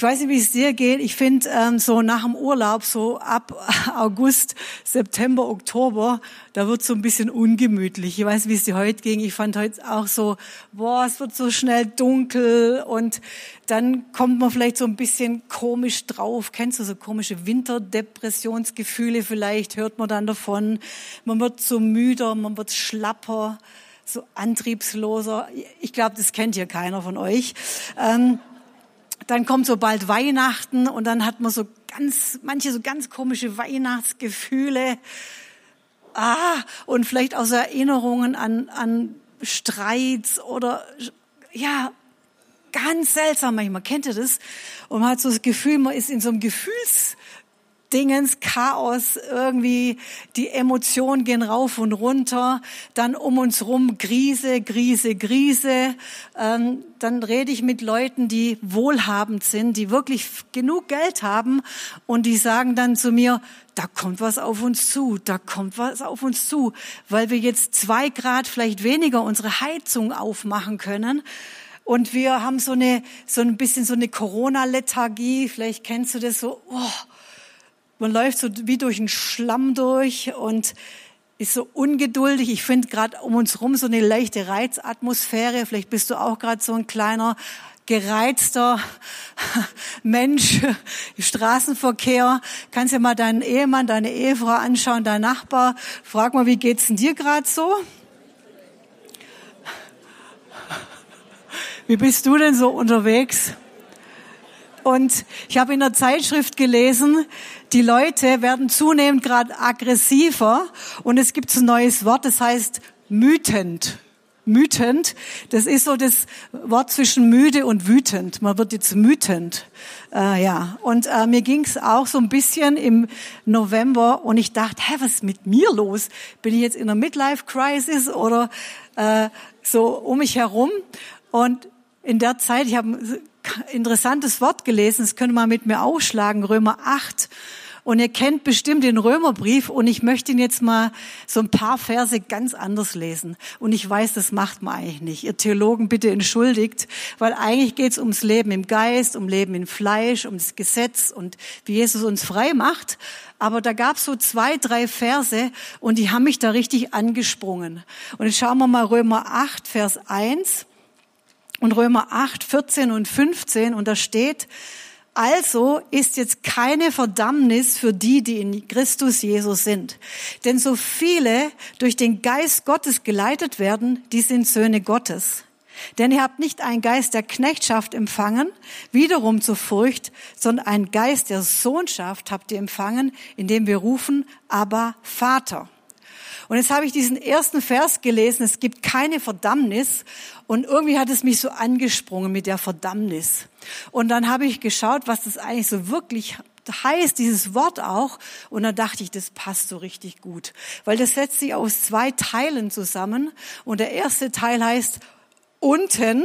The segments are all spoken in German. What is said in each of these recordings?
Ich weiß nicht, wie es dir geht. Ich finde ähm, so nach dem Urlaub, so ab August, September, Oktober, da wird so ein bisschen ungemütlich. Ich weiß, wie es dir heute ging. Ich fand heute auch so, boah, es wird so schnell dunkel und dann kommt man vielleicht so ein bisschen komisch drauf. Kennst du so komische Winterdepressionsgefühle? Vielleicht hört man dann davon. Man wird so müder, man wird schlapper, so antriebsloser. Ich glaube, das kennt hier keiner von euch. Ähm, dann kommt so bald Weihnachten und dann hat man so ganz, manche so ganz komische Weihnachtsgefühle. Ah, und vielleicht auch so Erinnerungen an, an Streits oder, ja, ganz seltsam manchmal. Kennt ihr das? Und man hat so das Gefühl, man ist in so einem Gefühls, Dingens, Chaos, irgendwie die Emotionen gehen rauf und runter, dann um uns rum Krise, Krise, Krise. Ähm, dann rede ich mit Leuten, die wohlhabend sind, die wirklich genug Geld haben und die sagen dann zu mir, da kommt was auf uns zu, da kommt was auf uns zu, weil wir jetzt zwei Grad vielleicht weniger unsere Heizung aufmachen können. Und wir haben so eine, so ein bisschen so eine Corona-Lethargie. Vielleicht kennst du das so, oh, man läuft so wie durch einen Schlamm durch und ist so ungeduldig. Ich finde gerade um uns rum so eine leichte Reizatmosphäre. Vielleicht bist du auch gerade so ein kleiner gereizter Mensch im Straßenverkehr. Kannst ja mal deinen Ehemann, deine Ehefrau anschauen, dein Nachbar. Frag mal, wie geht's denn dir gerade so? Wie bist du denn so unterwegs? Und ich habe in der Zeitschrift gelesen, die Leute werden zunehmend gerade aggressiver und es gibt ein neues Wort, das heißt mütend. Mütend, das ist so das Wort zwischen müde und wütend. Man wird jetzt mütend. Äh, ja, und äh, mir ging's auch so ein bisschen im November und ich dachte, hä, was ist mit mir los? Bin ich jetzt in einer Midlife-Crisis oder äh, so um mich herum? Und in der Zeit, ich habe interessantes Wort gelesen, das könnte man mit mir aufschlagen, Römer 8. Und ihr kennt bestimmt den Römerbrief und ich möchte ihn jetzt mal so ein paar Verse ganz anders lesen. Und ich weiß, das macht man eigentlich nicht. Ihr Theologen bitte entschuldigt, weil eigentlich geht es ums Leben im Geist, um Leben im Fleisch, um das Gesetz und wie Jesus uns frei macht. Aber da gab es so zwei, drei Verse und die haben mich da richtig angesprungen. Und jetzt schauen wir mal Römer 8, Vers 1 und Römer 8, 14 und 15 und da steht, also ist jetzt keine Verdammnis für die, die in Christus Jesus sind. Denn so viele durch den Geist Gottes geleitet werden, die sind Söhne Gottes. Denn ihr habt nicht einen Geist der Knechtschaft empfangen, wiederum zur Furcht, sondern einen Geist der Sohnschaft habt ihr empfangen, indem wir rufen, aber Vater. Und jetzt habe ich diesen ersten Vers gelesen, es gibt keine Verdammnis. Und irgendwie hat es mich so angesprungen mit der Verdammnis. Und dann habe ich geschaut, was das eigentlich so wirklich heißt, dieses Wort auch. Und dann dachte ich, das passt so richtig gut. Weil das setzt sich aus zwei Teilen zusammen. Und der erste Teil heißt unten,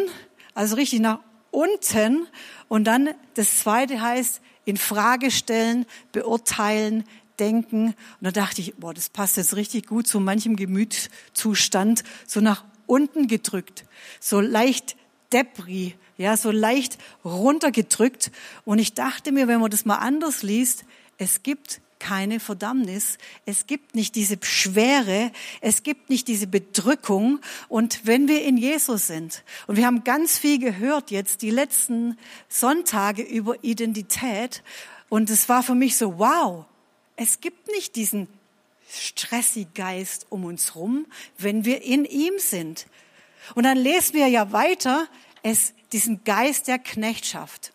also richtig nach unten. Und dann das zweite heißt in Frage stellen, beurteilen, denken. Und da dachte ich, boah, das passt jetzt richtig gut zu manchem Gemütszustand, so nach unten gedrückt, so leicht Debris, ja, so leicht runtergedrückt. Und ich dachte mir, wenn man das mal anders liest, es gibt keine Verdammnis. Es gibt nicht diese Schwere, es gibt nicht diese Bedrückung. Und wenn wir in Jesus sind, und wir haben ganz viel gehört jetzt die letzten Sonntage über Identität, und es war für mich so, wow, es gibt nicht diesen stressigen Geist um uns rum, wenn wir in ihm sind. Und dann lesen wir ja weiter, es, diesen Geist der Knechtschaft.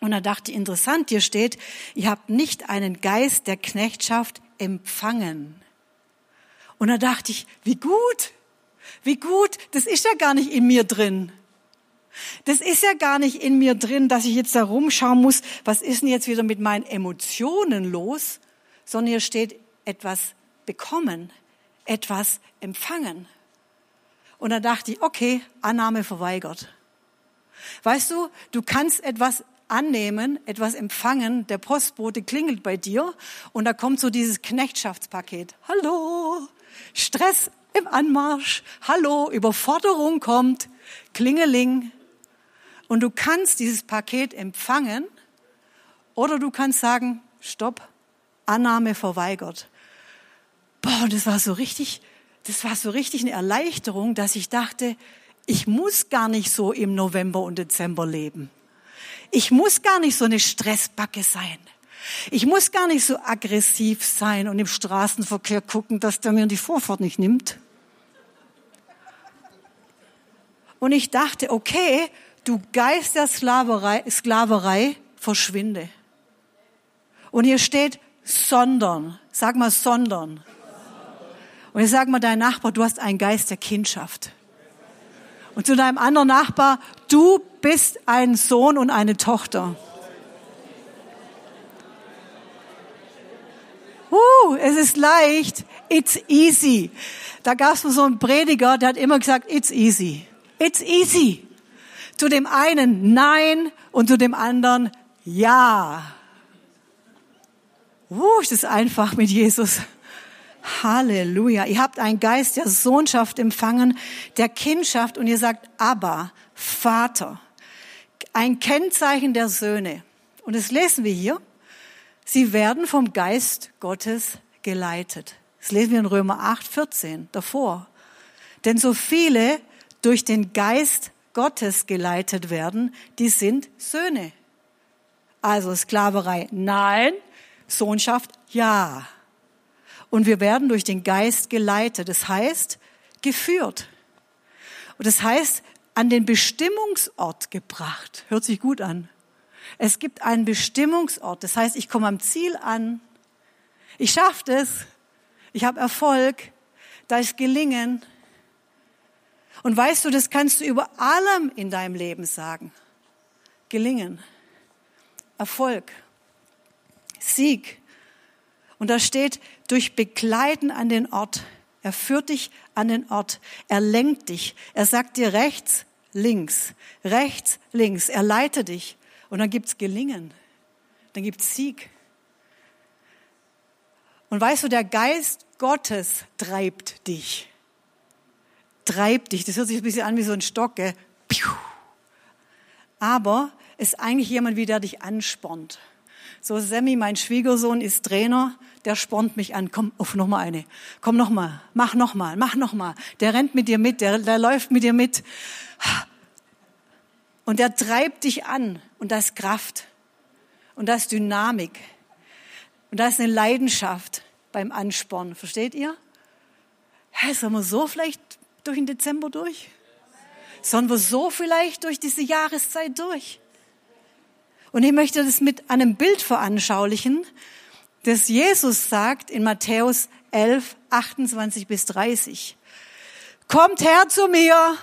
Und da dachte ich, interessant, hier steht, ihr habt nicht einen Geist der Knechtschaft empfangen. Und da dachte ich, wie gut, wie gut, das ist ja gar nicht in mir drin. Das ist ja gar nicht in mir drin, dass ich jetzt da rumschauen muss, was ist denn jetzt wieder mit meinen Emotionen los, sondern hier steht etwas bekommen, etwas empfangen. Und da dachte ich, okay, Annahme verweigert. Weißt du, du kannst etwas annehmen, etwas empfangen, der Postbote klingelt bei dir und da kommt so dieses Knechtschaftspaket. Hallo, Stress im Anmarsch, hallo, Überforderung kommt, Klingeling, und du kannst dieses Paket empfangen oder du kannst sagen, stopp, Annahme verweigert. Boah, das war so richtig, das war so richtig eine Erleichterung, dass ich dachte, ich muss gar nicht so im November und Dezember leben. Ich muss gar nicht so eine Stressbacke sein. Ich muss gar nicht so aggressiv sein und im Straßenverkehr gucken, dass der mir die Vorfahrt nicht nimmt. Und ich dachte, okay, du Geist der Sklaverei, Sklaverei, verschwinde. Und hier steht, sondern. Sag mal, sondern. Und ich sag mal dein Nachbar, du hast einen Geist der Kindschaft. Und zu deinem anderen Nachbar, du bist ein Sohn und eine Tochter. Uh, es ist leicht. It's easy. Da gab es so einen Prediger, der hat immer gesagt, it's easy. It's easy. Zu dem einen nein und zu dem anderen ja. Uh, ist es einfach mit Jesus. Halleluja. Ihr habt einen Geist der Sohnschaft empfangen, der Kindschaft und ihr sagt Abba, Vater. Ein Kennzeichen der Söhne. Und das lesen wir hier. Sie werden vom Geist Gottes geleitet. Das lesen wir in Römer 8, 14 davor. Denn so viele durch den Geist Gottes geleitet werden, die sind Söhne. Also Sklaverei, nein. Sohnschaft, ja. Und wir werden durch den Geist geleitet. Das heißt, geführt. Und das heißt, an den Bestimmungsort gebracht. Hört sich gut an. Es gibt einen Bestimmungsort. Das heißt, ich komme am Ziel an. Ich schaffe es. Ich habe Erfolg. Da ist Gelingen. Und weißt du, das kannst du über allem in deinem Leben sagen. Gelingen. Erfolg. Sieg. Und da steht, durch Begleiten an den Ort. Er führt dich an den Ort. Er lenkt dich. Er sagt dir rechts, links, rechts, links. Er leitet dich. Und dann gibt's Gelingen. Dann gibt's Sieg. Und weißt du, der Geist Gottes treibt dich. Treibt dich. Das hört sich ein bisschen an wie so ein Stock. Gell? Aber ist eigentlich jemand, wie der dich anspornt. So, Sammy, mein Schwiegersohn, ist Trainer, der spornt mich an. Komm, auf noch mal eine. Komm noch mal, mach noch mal, mach noch mal. Der rennt mit dir mit, der, der läuft mit dir mit. Und der treibt dich an. Und da ist Kraft. Und da ist Dynamik. Und da ist eine Leidenschaft beim Anspornen. Versteht ihr? Hä, sollen wir so vielleicht durch den Dezember durch? Wir so vielleicht durch diese Jahreszeit durch? Und ich möchte das mit einem Bild veranschaulichen, das Jesus sagt in Matthäus 11, 28 bis 30. Kommt her zu mir.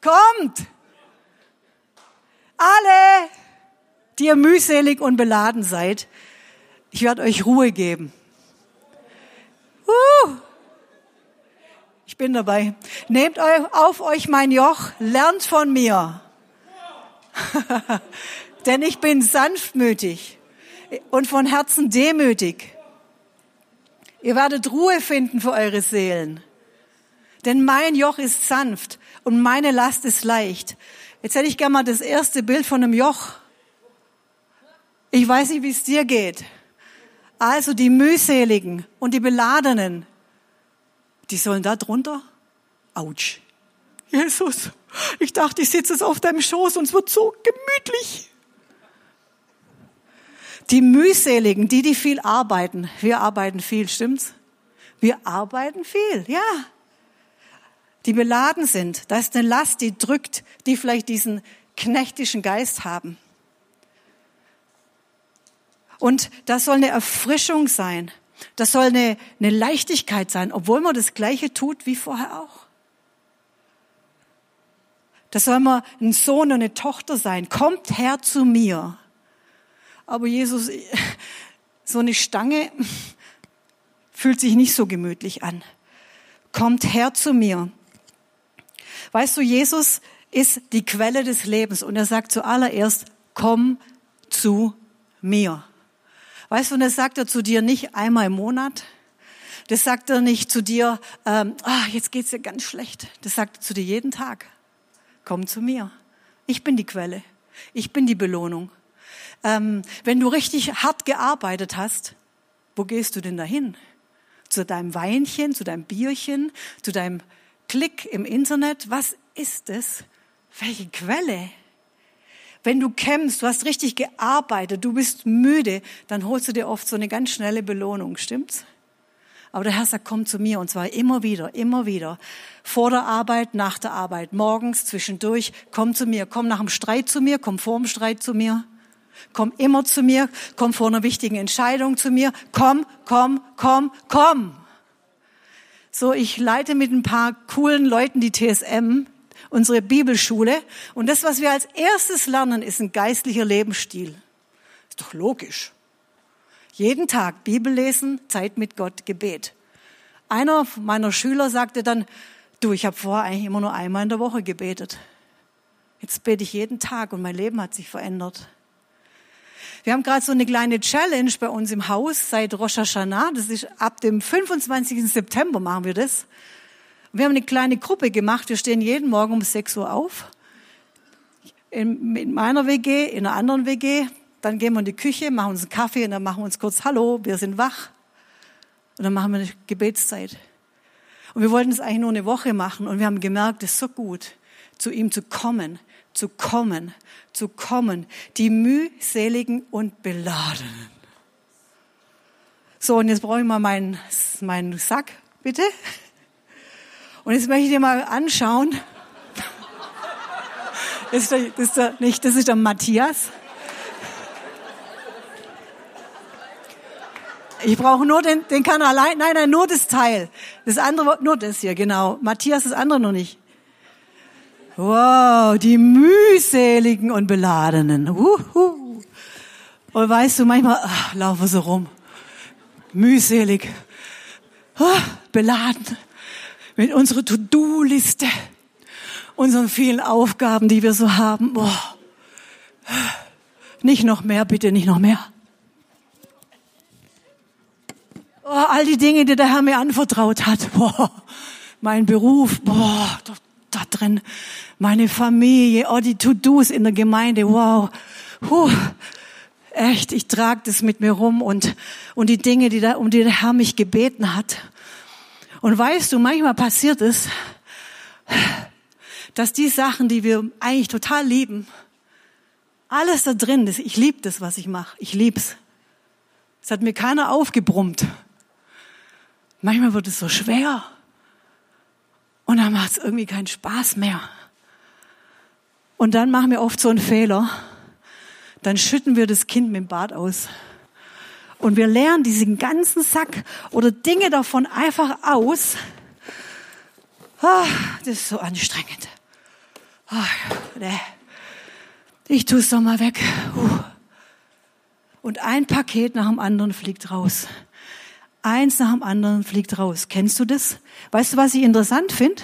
Kommt. Alle, die ihr mühselig und beladen seid. Ich werde euch Ruhe geben. Uh bin dabei. Nehmt auf euch mein Joch, lernt von mir. Denn ich bin sanftmütig und von Herzen demütig. Ihr werdet Ruhe finden für eure Seelen. Denn mein Joch ist sanft und meine Last ist leicht. Jetzt hätte ich gerne mal das erste Bild von einem Joch. Ich weiß nicht, wie es dir geht. Also die mühseligen und die beladenen, die sollen da drunter? Autsch. Jesus, ich dachte, ich sitze jetzt auf deinem Schoß und es wird so gemütlich. Die mühseligen, die, die viel arbeiten. Wir arbeiten viel, stimmt's? Wir arbeiten viel, ja. Die beladen sind. Da ist eine Last, die drückt, die vielleicht diesen knechtischen Geist haben. Und das soll eine Erfrischung sein. Das soll eine, eine Leichtigkeit sein, obwohl man das Gleiche tut wie vorher auch. Das soll man ein Sohn und eine Tochter sein. Kommt her zu mir. Aber Jesus, so eine Stange fühlt sich nicht so gemütlich an. Kommt her zu mir. Weißt du, Jesus ist die Quelle des Lebens und er sagt zuallererst, komm zu mir. Weißt du, und das sagt er zu dir nicht einmal im Monat, Das sagt er nicht zu dir, ähm, ah, jetzt geht's dir ganz schlecht. Das sagt er zu dir jeden Tag. Komm zu mir. Ich bin die Quelle. Ich bin die Belohnung. Ähm, wenn du richtig hart gearbeitet hast, wo gehst du denn dahin? Zu deinem Weinchen, zu deinem Bierchen, zu deinem Klick im Internet? Was ist es? Welche Quelle? Wenn du kämpfst, du hast richtig gearbeitet, du bist müde, dann holst du dir oft so eine ganz schnelle Belohnung, stimmt's? Aber der Herr sagt, komm zu mir und zwar immer wieder, immer wieder. Vor der Arbeit, nach der Arbeit, morgens, zwischendurch, komm zu mir, komm nach dem Streit zu mir, komm vor dem Streit zu mir. Komm immer zu mir, komm vor einer wichtigen Entscheidung zu mir. Komm, komm, komm, komm. So, ich leite mit ein paar coolen Leuten die TSM, unsere Bibelschule. Und das, was wir als erstes lernen, ist ein geistlicher Lebensstil. Ist doch logisch. Jeden Tag Bibel lesen, Zeit mit Gott, Gebet. Einer meiner Schüler sagte dann, du, ich habe vorher eigentlich immer nur einmal in der Woche gebetet. Jetzt bete ich jeden Tag und mein Leben hat sich verändert. Wir haben gerade so eine kleine Challenge bei uns im Haus seit Rosh Hashanah. Das ist ab dem 25. September machen wir das. Wir haben eine kleine Gruppe gemacht. Wir stehen jeden Morgen um 6 Uhr auf. In, in meiner WG, in einer anderen WG. Dann gehen wir in die Küche, machen uns einen Kaffee und dann machen wir uns kurz Hallo, wir sind wach. Und dann machen wir eine Gebetszeit. Und wir wollten es eigentlich nur eine Woche machen und wir haben gemerkt, es ist so gut, zu ihm zu kommen, zu kommen, zu kommen, die mühseligen und beladenen. So, und jetzt brauche ich mal meinen, meinen Sack, bitte. Und jetzt möchte ich dir mal anschauen. Das ist der, das ist der, nicht, das ist der Matthias. Ich brauche nur den, den kann allein, nein, nein, nur das Teil. Das andere, nur das hier, genau. Matthias, das andere noch nicht. Wow, die mühseligen und beladenen. Uhu. Und weißt du, manchmal ach, laufen so rum. Mühselig. Ah, beladen. Mit unserer To-Do-Liste. Unseren vielen Aufgaben, die wir so haben. Boah. Nicht noch mehr, bitte, nicht noch mehr. Oh, all die Dinge, die der Herr mir anvertraut hat. Boah, mein Beruf, boah, da, da drin, meine Familie, oh, die To-Dos in der Gemeinde, wow. Puh, echt, ich trage das mit mir rum und, und die Dinge, die da, um die der Herr mich gebeten hat. Und weißt du, manchmal passiert es, dass die Sachen, die wir eigentlich total lieben, alles da drin ist. Ich liebe das, was ich mache. Ich lieb's. Es hat mir keiner aufgebrummt. Manchmal wird es so schwer. Und dann macht es irgendwie keinen Spaß mehr. Und dann machen wir oft so einen Fehler. Dann schütten wir das Kind mit dem Bad aus. Und wir lernen diesen ganzen Sack oder Dinge davon einfach aus. Ah, das ist so anstrengend. Ah, ich tue es doch mal weg. Und ein Paket nach dem anderen fliegt raus. Eins nach dem anderen fliegt raus. Kennst du das? Weißt du, was ich interessant finde?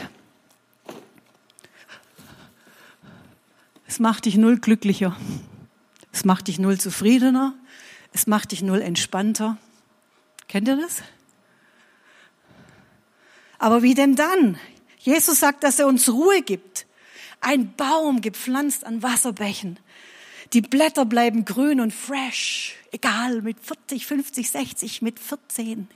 Es macht dich null glücklicher. Es macht dich null zufriedener. Es macht dich null entspannter. Kennt ihr das? Aber wie denn dann? Jesus sagt, dass er uns Ruhe gibt. Ein Baum gepflanzt an Wasserbächen. Die Blätter bleiben grün und fresh, egal mit 40, 50, 60, mit 14.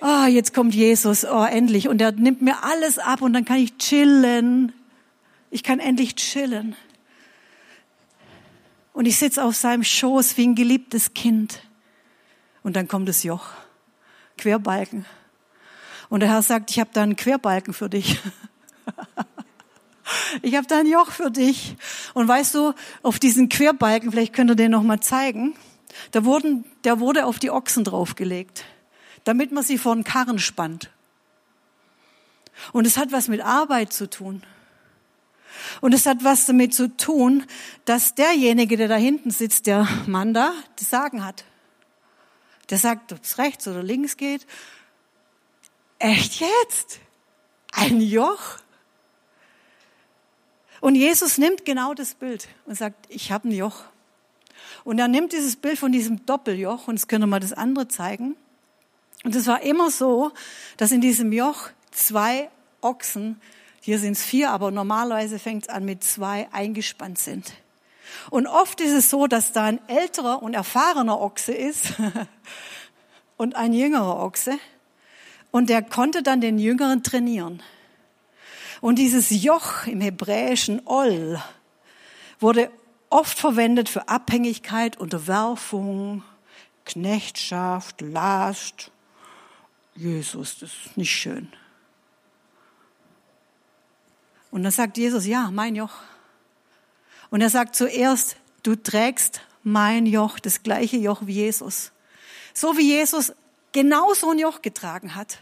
Oh, ah, jetzt kommt Jesus, oh, endlich. Und er nimmt mir alles ab und dann kann ich chillen. Ich kann endlich chillen. Und ich sitze auf seinem Schoß wie ein geliebtes Kind. Und dann kommt das Joch. Querbalken. Und der Herr sagt, ich habe da einen Querbalken für dich. Ich habe da ein Joch für dich. Und weißt du, auf diesen Querbalken, vielleicht könnt ihr den noch mal zeigen, da wurden, der wurde auf die Ochsen draufgelegt, damit man sie vor den Karren spannt. Und es hat was mit Arbeit zu tun. Und es hat was damit zu tun, dass derjenige, der da hinten sitzt, der Mann da, das Sagen hat. Der sagt, ob es rechts oder links geht. Echt jetzt? Ein Joch? Und Jesus nimmt genau das Bild und sagt, ich habe ein Joch. Und er nimmt dieses Bild von diesem Doppeljoch, und jetzt können wir mal das andere zeigen. Und es war immer so, dass in diesem Joch zwei Ochsen, hier sind es vier, aber normalerweise fängt es an mit zwei, eingespannt sind. Und oft ist es so, dass da ein älterer und erfahrener Ochse ist und ein jüngerer Ochse. Und der konnte dann den Jüngeren trainieren. Und dieses Joch im Hebräischen Ol wurde oft verwendet für Abhängigkeit, Unterwerfung, Knechtschaft, Last. Jesus, das ist nicht schön. Und dann sagt Jesus, ja, mein Joch. Und er sagt zuerst, du trägst mein Joch, das gleiche Joch wie Jesus. So wie Jesus genau so ein Joch getragen hat.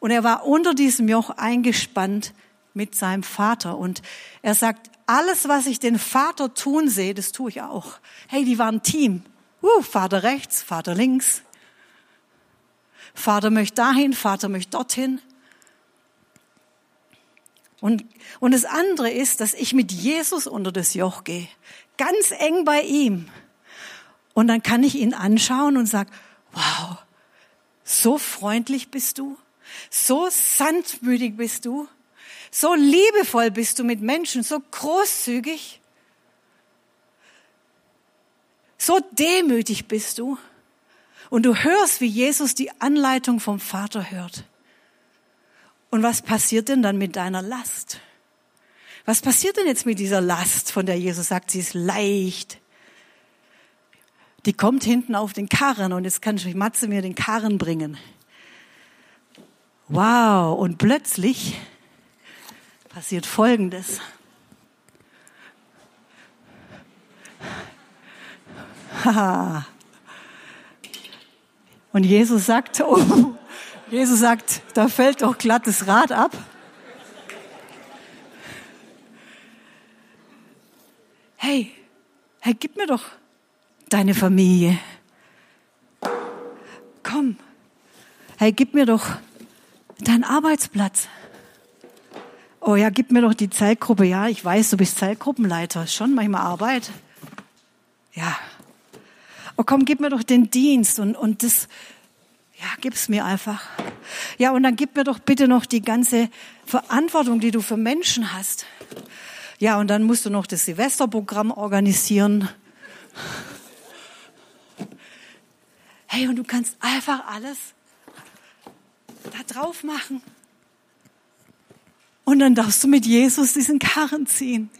Und er war unter diesem Joch eingespannt mit seinem Vater. Und er sagt, alles, was ich den Vater tun sehe, das tue ich auch. Hey, die waren Team. Uh, Vater rechts, Vater links. Vater möchte dahin, Vater möchte dorthin. Und, und das andere ist, dass ich mit Jesus unter das Joch gehe. Ganz eng bei ihm. Und dann kann ich ihn anschauen und sag, wow, so freundlich bist du. So sanftmütig bist du. So liebevoll bist du mit Menschen, so großzügig. So demütig bist du. Und du hörst, wie Jesus die Anleitung vom Vater hört. Und was passiert denn dann mit deiner Last? Was passiert denn jetzt mit dieser Last, von der Jesus sagt, sie ist leicht? Die kommt hinten auf den Karren und jetzt kann Matze mir den Karren bringen. Wow, und plötzlich passiert Folgendes. Und Jesus sagt, oh, Jesus sagt, da fällt doch glatt das Rad ab. Hey, hey, gib mir doch deine Familie. Komm, hey, gib mir doch deinen Arbeitsplatz. Oh ja, gib mir doch die Zeitgruppe. Ja, ich weiß, du bist Zeitgruppenleiter. Schon manchmal Arbeit. Ja. Oh komm, gib mir doch den Dienst und, und das, ja, gib's mir einfach. Ja, und dann gib mir doch bitte noch die ganze Verantwortung, die du für Menschen hast. Ja, und dann musst du noch das Silvesterprogramm organisieren. Hey, und du kannst einfach alles da drauf machen. Und dann darfst du mit Jesus diesen Karren ziehen.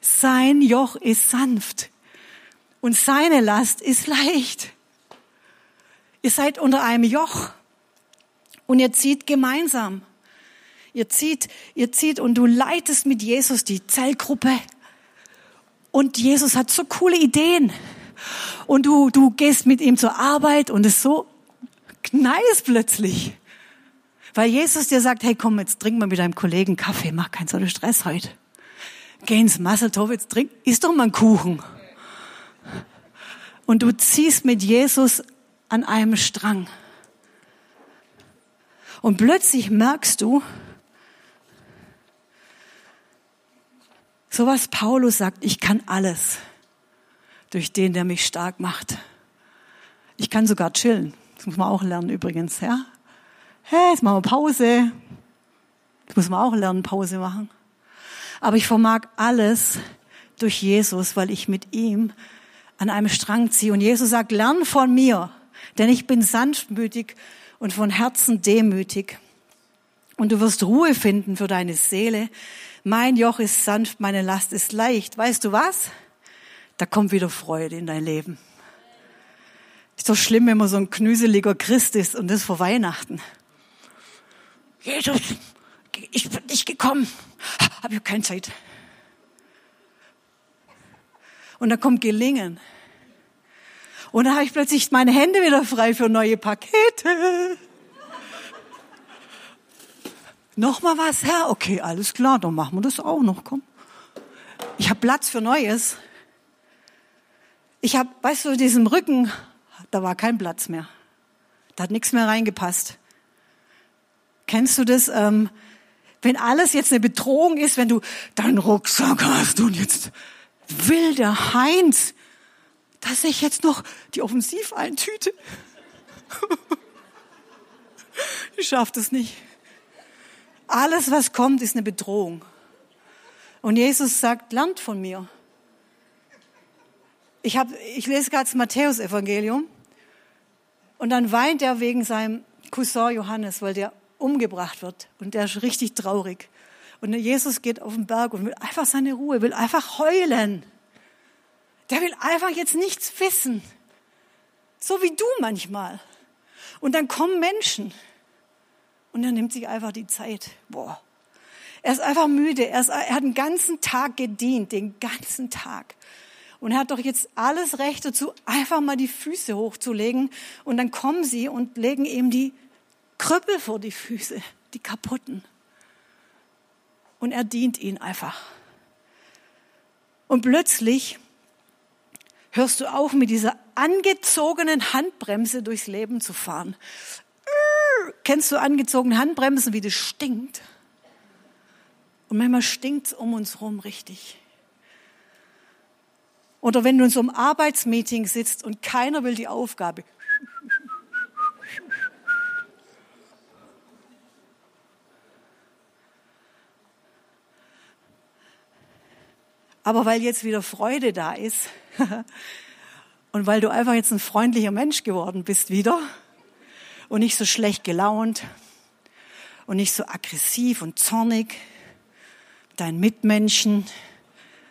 Sein Joch ist sanft und seine Last ist leicht. Ihr seid unter einem Joch und ihr zieht gemeinsam. Ihr zieht, ihr zieht und du leitest mit Jesus die Zellgruppe. Und Jesus hat so coole Ideen. Und du, du gehst mit ihm zur Arbeit und es so knallt plötzlich. Weil Jesus dir sagt, hey komm, jetzt trink mal mit deinem Kollegen Kaffee, mach keinen so Stress heute. Geh ins Masseltorf, jetzt trink, isst doch mal einen Kuchen. Und du ziehst mit Jesus an einem Strang. Und plötzlich merkst du, so was Paulus sagt, ich kann alles durch den, der mich stark macht. Ich kann sogar chillen. Das muss man auch lernen übrigens, ja hey, jetzt machen wir Pause. Das muss man auch lernen, Pause machen. Aber ich vermag alles durch Jesus, weil ich mit ihm an einem Strang ziehe. Und Jesus sagt, lern von mir, denn ich bin sanftmütig und von Herzen demütig. Und du wirst Ruhe finden für deine Seele. Mein Joch ist sanft, meine Last ist leicht. Weißt du was? Da kommt wieder Freude in dein Leben. Ist doch schlimm, wenn man so ein knüseliger Christ ist und das vor Weihnachten. Jesus, ich bin nicht gekommen, habe ich keine Zeit. Und dann kommt Gelingen. Und dann habe ich plötzlich meine Hände wieder frei für neue Pakete. Nochmal was, Herr? Okay, alles klar, dann machen wir das auch noch, komm. Ich habe Platz für Neues. Ich habe, weißt du, diesem Rücken, da war kein Platz mehr. Da hat nichts mehr reingepasst. Kennst du das? Ähm, wenn alles jetzt eine Bedrohung ist, wenn du deinen Rucksack hast und jetzt will der Heinz, dass ich jetzt noch die Offensiv eintüte? ich schaff das nicht. Alles, was kommt, ist eine Bedrohung. Und Jesus sagt, lernt von mir. Ich, hab, ich lese gerade das Matthäus-Evangelium und dann weint er wegen seinem Cousin Johannes, weil der umgebracht wird und der ist richtig traurig. Und Jesus geht auf den Berg und will einfach seine Ruhe, will einfach heulen. Der will einfach jetzt nichts wissen. So wie du manchmal. Und dann kommen Menschen und er nimmt sich einfach die Zeit. Boah. Er ist einfach müde. Er, ist, er hat den ganzen Tag gedient, den ganzen Tag. Und er hat doch jetzt alles Recht dazu, einfach mal die Füße hochzulegen. Und dann kommen sie und legen ihm die Krüppel vor die Füße, die kaputten. Und er dient ihnen einfach. Und plötzlich hörst du auf, mit dieser angezogenen Handbremse durchs Leben zu fahren. Kennst du angezogene Handbremsen, wie das stinkt? Und manchmal stinkt es um uns herum richtig. Oder wenn du in so einem Arbeitsmeeting sitzt und keiner will die Aufgabe. Aber weil jetzt wieder Freude da ist und weil du einfach jetzt ein freundlicher Mensch geworden bist wieder und nicht so schlecht gelaunt und nicht so aggressiv und zornig, deinen Mitmenschen,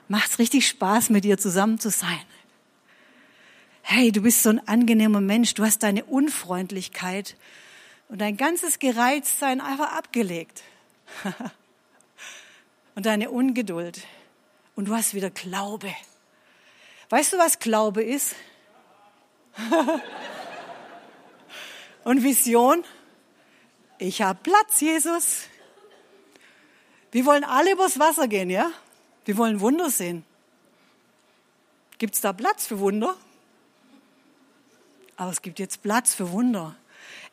macht's richtig Spaß, mit dir zusammen zu sein. Hey, du bist so ein angenehmer Mensch, du hast deine Unfreundlichkeit und dein ganzes Gereiztsein einfach abgelegt. und deine Ungeduld. Und du hast wieder Glaube. Weißt du, was Glaube ist? und Vision? Ich habe Platz, Jesus. Wir wollen alle übers Wasser gehen, ja? Wir wollen Wunder sehen. Gibt es da Platz für Wunder? Aber es gibt jetzt Platz für Wunder.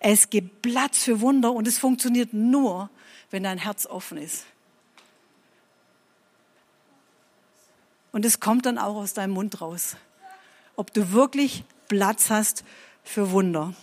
Es gibt Platz für Wunder und es funktioniert nur, wenn dein Herz offen ist. Und es kommt dann auch aus deinem Mund raus, ob du wirklich Platz hast für Wunder.